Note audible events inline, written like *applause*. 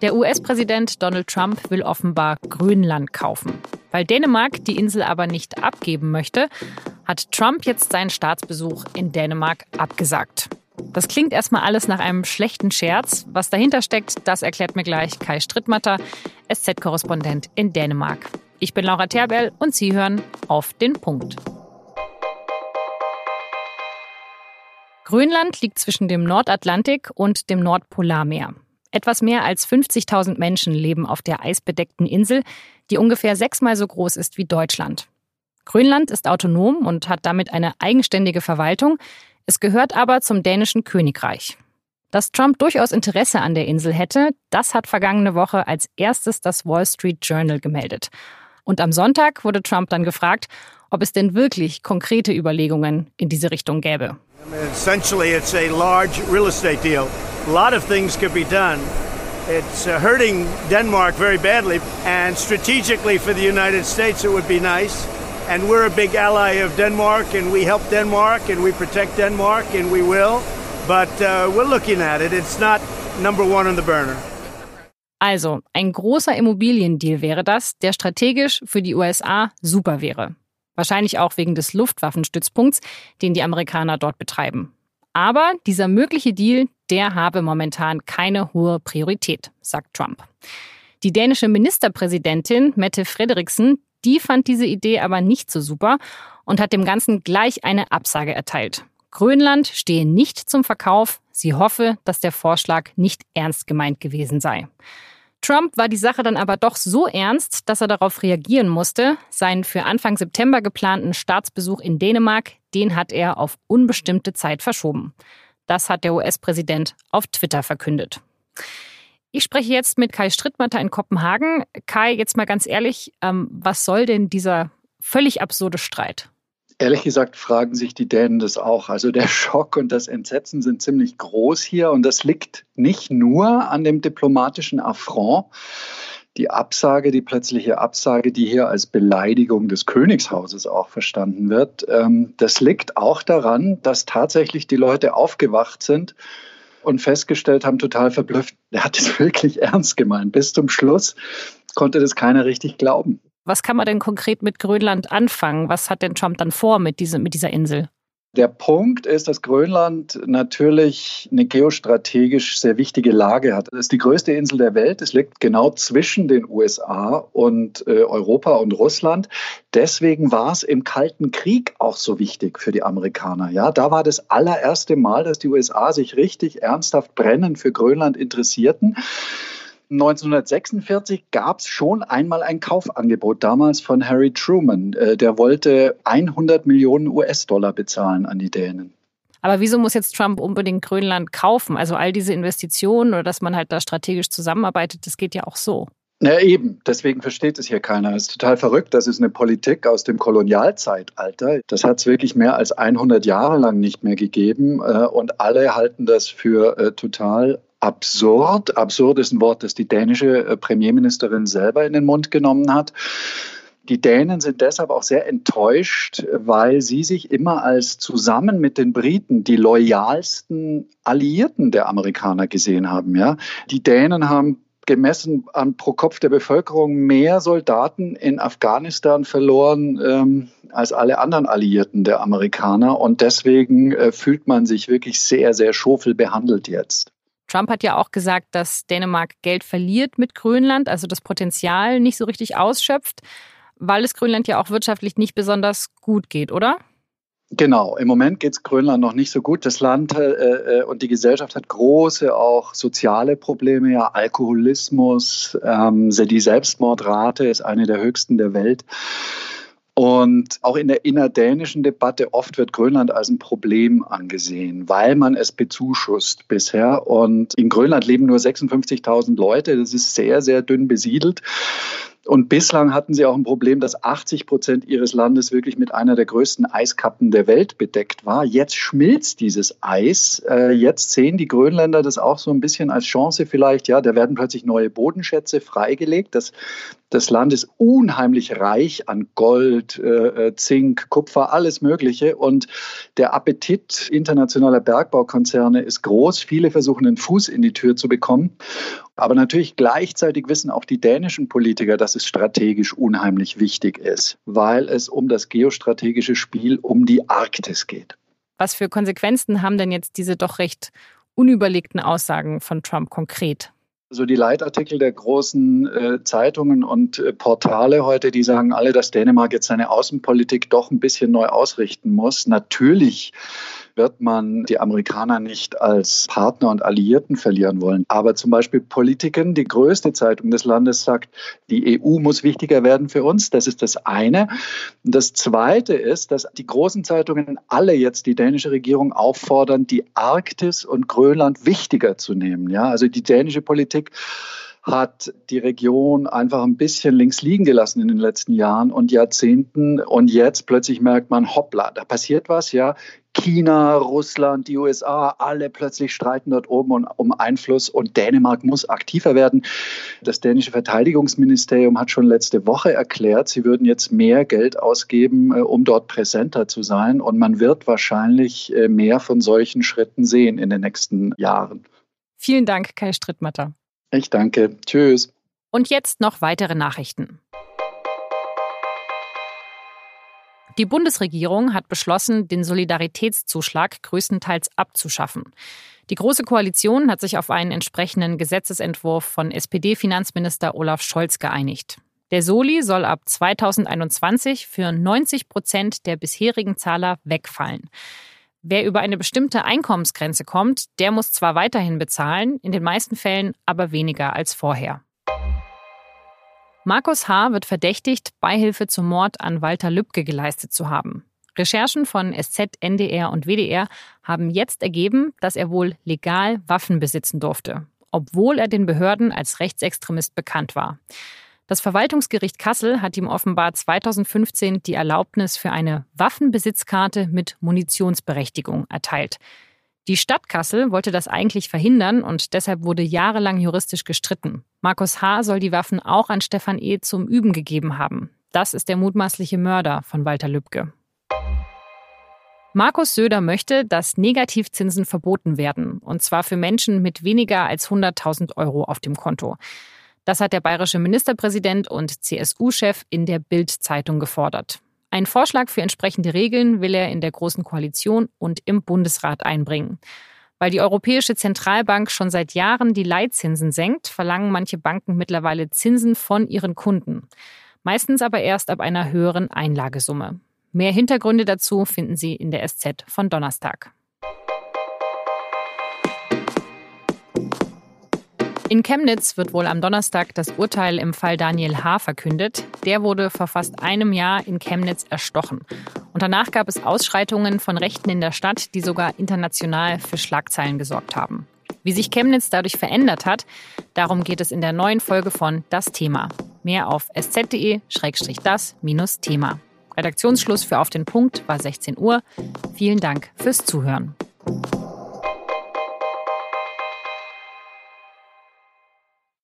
Der US-Präsident Donald Trump will offenbar Grönland kaufen. Weil Dänemark die Insel aber nicht abgeben möchte, hat Trump jetzt seinen Staatsbesuch in Dänemark abgesagt. Das klingt erstmal alles nach einem schlechten Scherz. Was dahinter steckt, das erklärt mir gleich Kai Strittmatter, SZ-Korrespondent in Dänemark. Ich bin Laura Terbell und Sie hören auf den Punkt. Grönland liegt zwischen dem Nordatlantik und dem Nordpolarmeer. Etwas mehr als 50.000 Menschen leben auf der eisbedeckten Insel, die ungefähr sechsmal so groß ist wie Deutschland. Grönland ist autonom und hat damit eine eigenständige Verwaltung. Es gehört aber zum dänischen Königreich. Dass Trump durchaus Interesse an der Insel hätte, das hat vergangene Woche als erstes das Wall Street Journal gemeldet. Und am Sonntag wurde Trump dann gefragt, ob es denn wirklich konkrete Überlegungen in diese Richtung gäbe. Essentially, it's a large real estate deal. A lot of things could be done. It's uh, hurting Denmark very badly, and strategically for the United States, it would be nice. And we're a big ally of Denmark, and we help Denmark, and we protect Denmark, and we will. But uh, we're looking at it. It's not number one on the burner. Also, ein großer Immobiliendeal wäre das, der strategisch für die USA super wäre. Wahrscheinlich auch wegen des Luftwaffenstützpunkts, den die Amerikaner dort betreiben. Aber dieser mögliche Deal, der habe momentan keine hohe Priorität, sagt Trump. Die dänische Ministerpräsidentin Mette Frederiksen, die fand diese Idee aber nicht so super und hat dem Ganzen gleich eine Absage erteilt. Grönland stehe nicht zum Verkauf. Sie hoffe, dass der Vorschlag nicht ernst gemeint gewesen sei. Trump war die Sache dann aber doch so ernst, dass er darauf reagieren musste. Seinen für Anfang September geplanten Staatsbesuch in Dänemark, den hat er auf unbestimmte Zeit verschoben. Das hat der US-Präsident auf Twitter verkündet. Ich spreche jetzt mit Kai Strittmatter in Kopenhagen. Kai, jetzt mal ganz ehrlich, ähm, was soll denn dieser völlig absurde Streit? Ehrlich gesagt fragen sich die Dänen das auch. Also der *laughs* Schock und das Entsetzen sind ziemlich groß hier und das liegt nicht nur an dem diplomatischen Affront. Die Absage, die plötzliche Absage, die hier als Beleidigung des Königshauses auch verstanden wird, ähm, das liegt auch daran, dass tatsächlich die Leute aufgewacht sind und festgestellt haben, total verblüfft, er hat es *laughs* wirklich ernst gemeint. Bis zum Schluss konnte das keiner richtig glauben. Was kann man denn konkret mit Grönland anfangen? Was hat denn Trump dann vor mit, diese, mit dieser Insel? Der Punkt ist, dass Grönland natürlich eine geostrategisch sehr wichtige Lage hat. Es ist die größte Insel der Welt. Es liegt genau zwischen den USA und äh, Europa und Russland. Deswegen war es im Kalten Krieg auch so wichtig für die Amerikaner. Ja, da war das allererste Mal, dass die USA sich richtig ernsthaft brennend für Grönland interessierten. 1946 gab es schon einmal ein Kaufangebot, damals von Harry Truman. Äh, der wollte 100 Millionen US-Dollar bezahlen an die Dänen. Aber wieso muss jetzt Trump unbedingt Grönland kaufen? Also all diese Investitionen oder dass man halt da strategisch zusammenarbeitet, das geht ja auch so. Na eben, deswegen versteht es hier keiner. Es ist total verrückt. Das ist eine Politik aus dem Kolonialzeitalter. Das hat es wirklich mehr als 100 Jahre lang nicht mehr gegeben. Äh, und alle halten das für äh, total absurd. Absurd ist ein Wort, das die dänische äh, Premierministerin selber in den Mund genommen hat. Die Dänen sind deshalb auch sehr enttäuscht, weil sie sich immer als zusammen mit den Briten die loyalsten Alliierten der Amerikaner gesehen haben. Ja? Die Dänen haben gemessen an pro Kopf der Bevölkerung mehr Soldaten in Afghanistan verloren ähm, als alle anderen Alliierten der Amerikaner. Und deswegen äh, fühlt man sich wirklich sehr, sehr schofel behandelt jetzt. Trump hat ja auch gesagt, dass Dänemark Geld verliert mit Grönland, also das Potenzial nicht so richtig ausschöpft, weil es Grönland ja auch wirtschaftlich nicht besonders gut geht, oder? Genau, im Moment geht es Grönland noch nicht so gut. Das Land äh, äh, und die Gesellschaft hat große auch soziale Probleme, ja, Alkoholismus, ähm, die Selbstmordrate ist eine der höchsten der Welt. Und auch in der innerdänischen Debatte oft wird Grönland als ein Problem angesehen, weil man es bezuschusst bisher. Und in Grönland leben nur 56.000 Leute. Das ist sehr, sehr dünn besiedelt. Und bislang hatten sie auch ein Problem, dass 80 Prozent ihres Landes wirklich mit einer der größten Eiskappen der Welt bedeckt war. Jetzt schmilzt dieses Eis. Äh, jetzt sehen die Grönländer das auch so ein bisschen als Chance vielleicht. Ja, da werden plötzlich neue Bodenschätze freigelegt. Das, das Land ist unheimlich reich an Gold, äh, äh, Zink, Kupfer, alles Mögliche. Und der Appetit internationaler Bergbaukonzerne ist groß. Viele versuchen, einen Fuß in die Tür zu bekommen. Aber natürlich gleichzeitig wissen auch die dänischen Politiker, dass es strategisch unheimlich wichtig ist, weil es um das geostrategische Spiel um die Arktis geht. Was für Konsequenzen haben denn jetzt diese doch recht unüberlegten Aussagen von Trump konkret? So die Leitartikel der großen äh, Zeitungen und äh, Portale heute, die sagen alle, dass Dänemark jetzt seine Außenpolitik doch ein bisschen neu ausrichten muss. Natürlich wird man die Amerikaner nicht als Partner und Alliierten verlieren wollen. Aber zum Beispiel Politiken, die größte Zeitung des Landes sagt, die EU muss wichtiger werden für uns. Das ist das eine. Das zweite ist, dass die großen Zeitungen alle jetzt die dänische Regierung auffordern, die Arktis und Grönland wichtiger zu nehmen. Ja, also die dänische Politik hat die Region einfach ein bisschen links liegen gelassen in den letzten Jahren und Jahrzehnten. Und jetzt plötzlich merkt man, hoppla, da passiert was, ja. China, Russland, die USA, alle plötzlich streiten dort oben um Einfluss und Dänemark muss aktiver werden. Das dänische Verteidigungsministerium hat schon letzte Woche erklärt, sie würden jetzt mehr Geld ausgeben, äh, um dort präsenter zu sein. Und man wird wahrscheinlich äh, mehr von solchen Schritten sehen in den nächsten Jahren. Vielen Dank, Kai Strittmatter. Ich danke. Tschüss. Und jetzt noch weitere Nachrichten. Die Bundesregierung hat beschlossen, den Solidaritätszuschlag größtenteils abzuschaffen. Die Große Koalition hat sich auf einen entsprechenden Gesetzesentwurf von SPD-Finanzminister Olaf Scholz geeinigt. Der Soli soll ab 2021 für 90 Prozent der bisherigen Zahler wegfallen. Wer über eine bestimmte Einkommensgrenze kommt, der muss zwar weiterhin bezahlen, in den meisten Fällen aber weniger als vorher. Markus H. wird verdächtigt, Beihilfe zum Mord an Walter Lübcke geleistet zu haben. Recherchen von SZ, NDR und WDR haben jetzt ergeben, dass er wohl legal Waffen besitzen durfte, obwohl er den Behörden als Rechtsextremist bekannt war. Das Verwaltungsgericht Kassel hat ihm offenbar 2015 die Erlaubnis für eine Waffenbesitzkarte mit Munitionsberechtigung erteilt. Die Stadt Kassel wollte das eigentlich verhindern und deshalb wurde jahrelang juristisch gestritten. Markus H. soll die Waffen auch an Stefan E. zum Üben gegeben haben. Das ist der mutmaßliche Mörder von Walter Lübcke. Markus Söder möchte, dass Negativzinsen verboten werden, und zwar für Menschen mit weniger als 100.000 Euro auf dem Konto. Das hat der bayerische Ministerpräsident und CSU-Chef in der Bild-Zeitung gefordert. Einen Vorschlag für entsprechende Regeln will er in der Großen Koalition und im Bundesrat einbringen. Weil die Europäische Zentralbank schon seit Jahren die Leitzinsen senkt, verlangen manche Banken mittlerweile Zinsen von ihren Kunden. Meistens aber erst ab einer höheren Einlagesumme. Mehr Hintergründe dazu finden Sie in der SZ von Donnerstag. In Chemnitz wird wohl am Donnerstag das Urteil im Fall Daniel H. verkündet. Der wurde vor fast einem Jahr in Chemnitz erstochen. Und danach gab es Ausschreitungen von Rechten in der Stadt, die sogar international für Schlagzeilen gesorgt haben. Wie sich Chemnitz dadurch verändert hat, darum geht es in der neuen Folge von Das Thema. Mehr auf sz.de-das-thema. Redaktionsschluss für Auf den Punkt war 16 Uhr. Vielen Dank fürs Zuhören.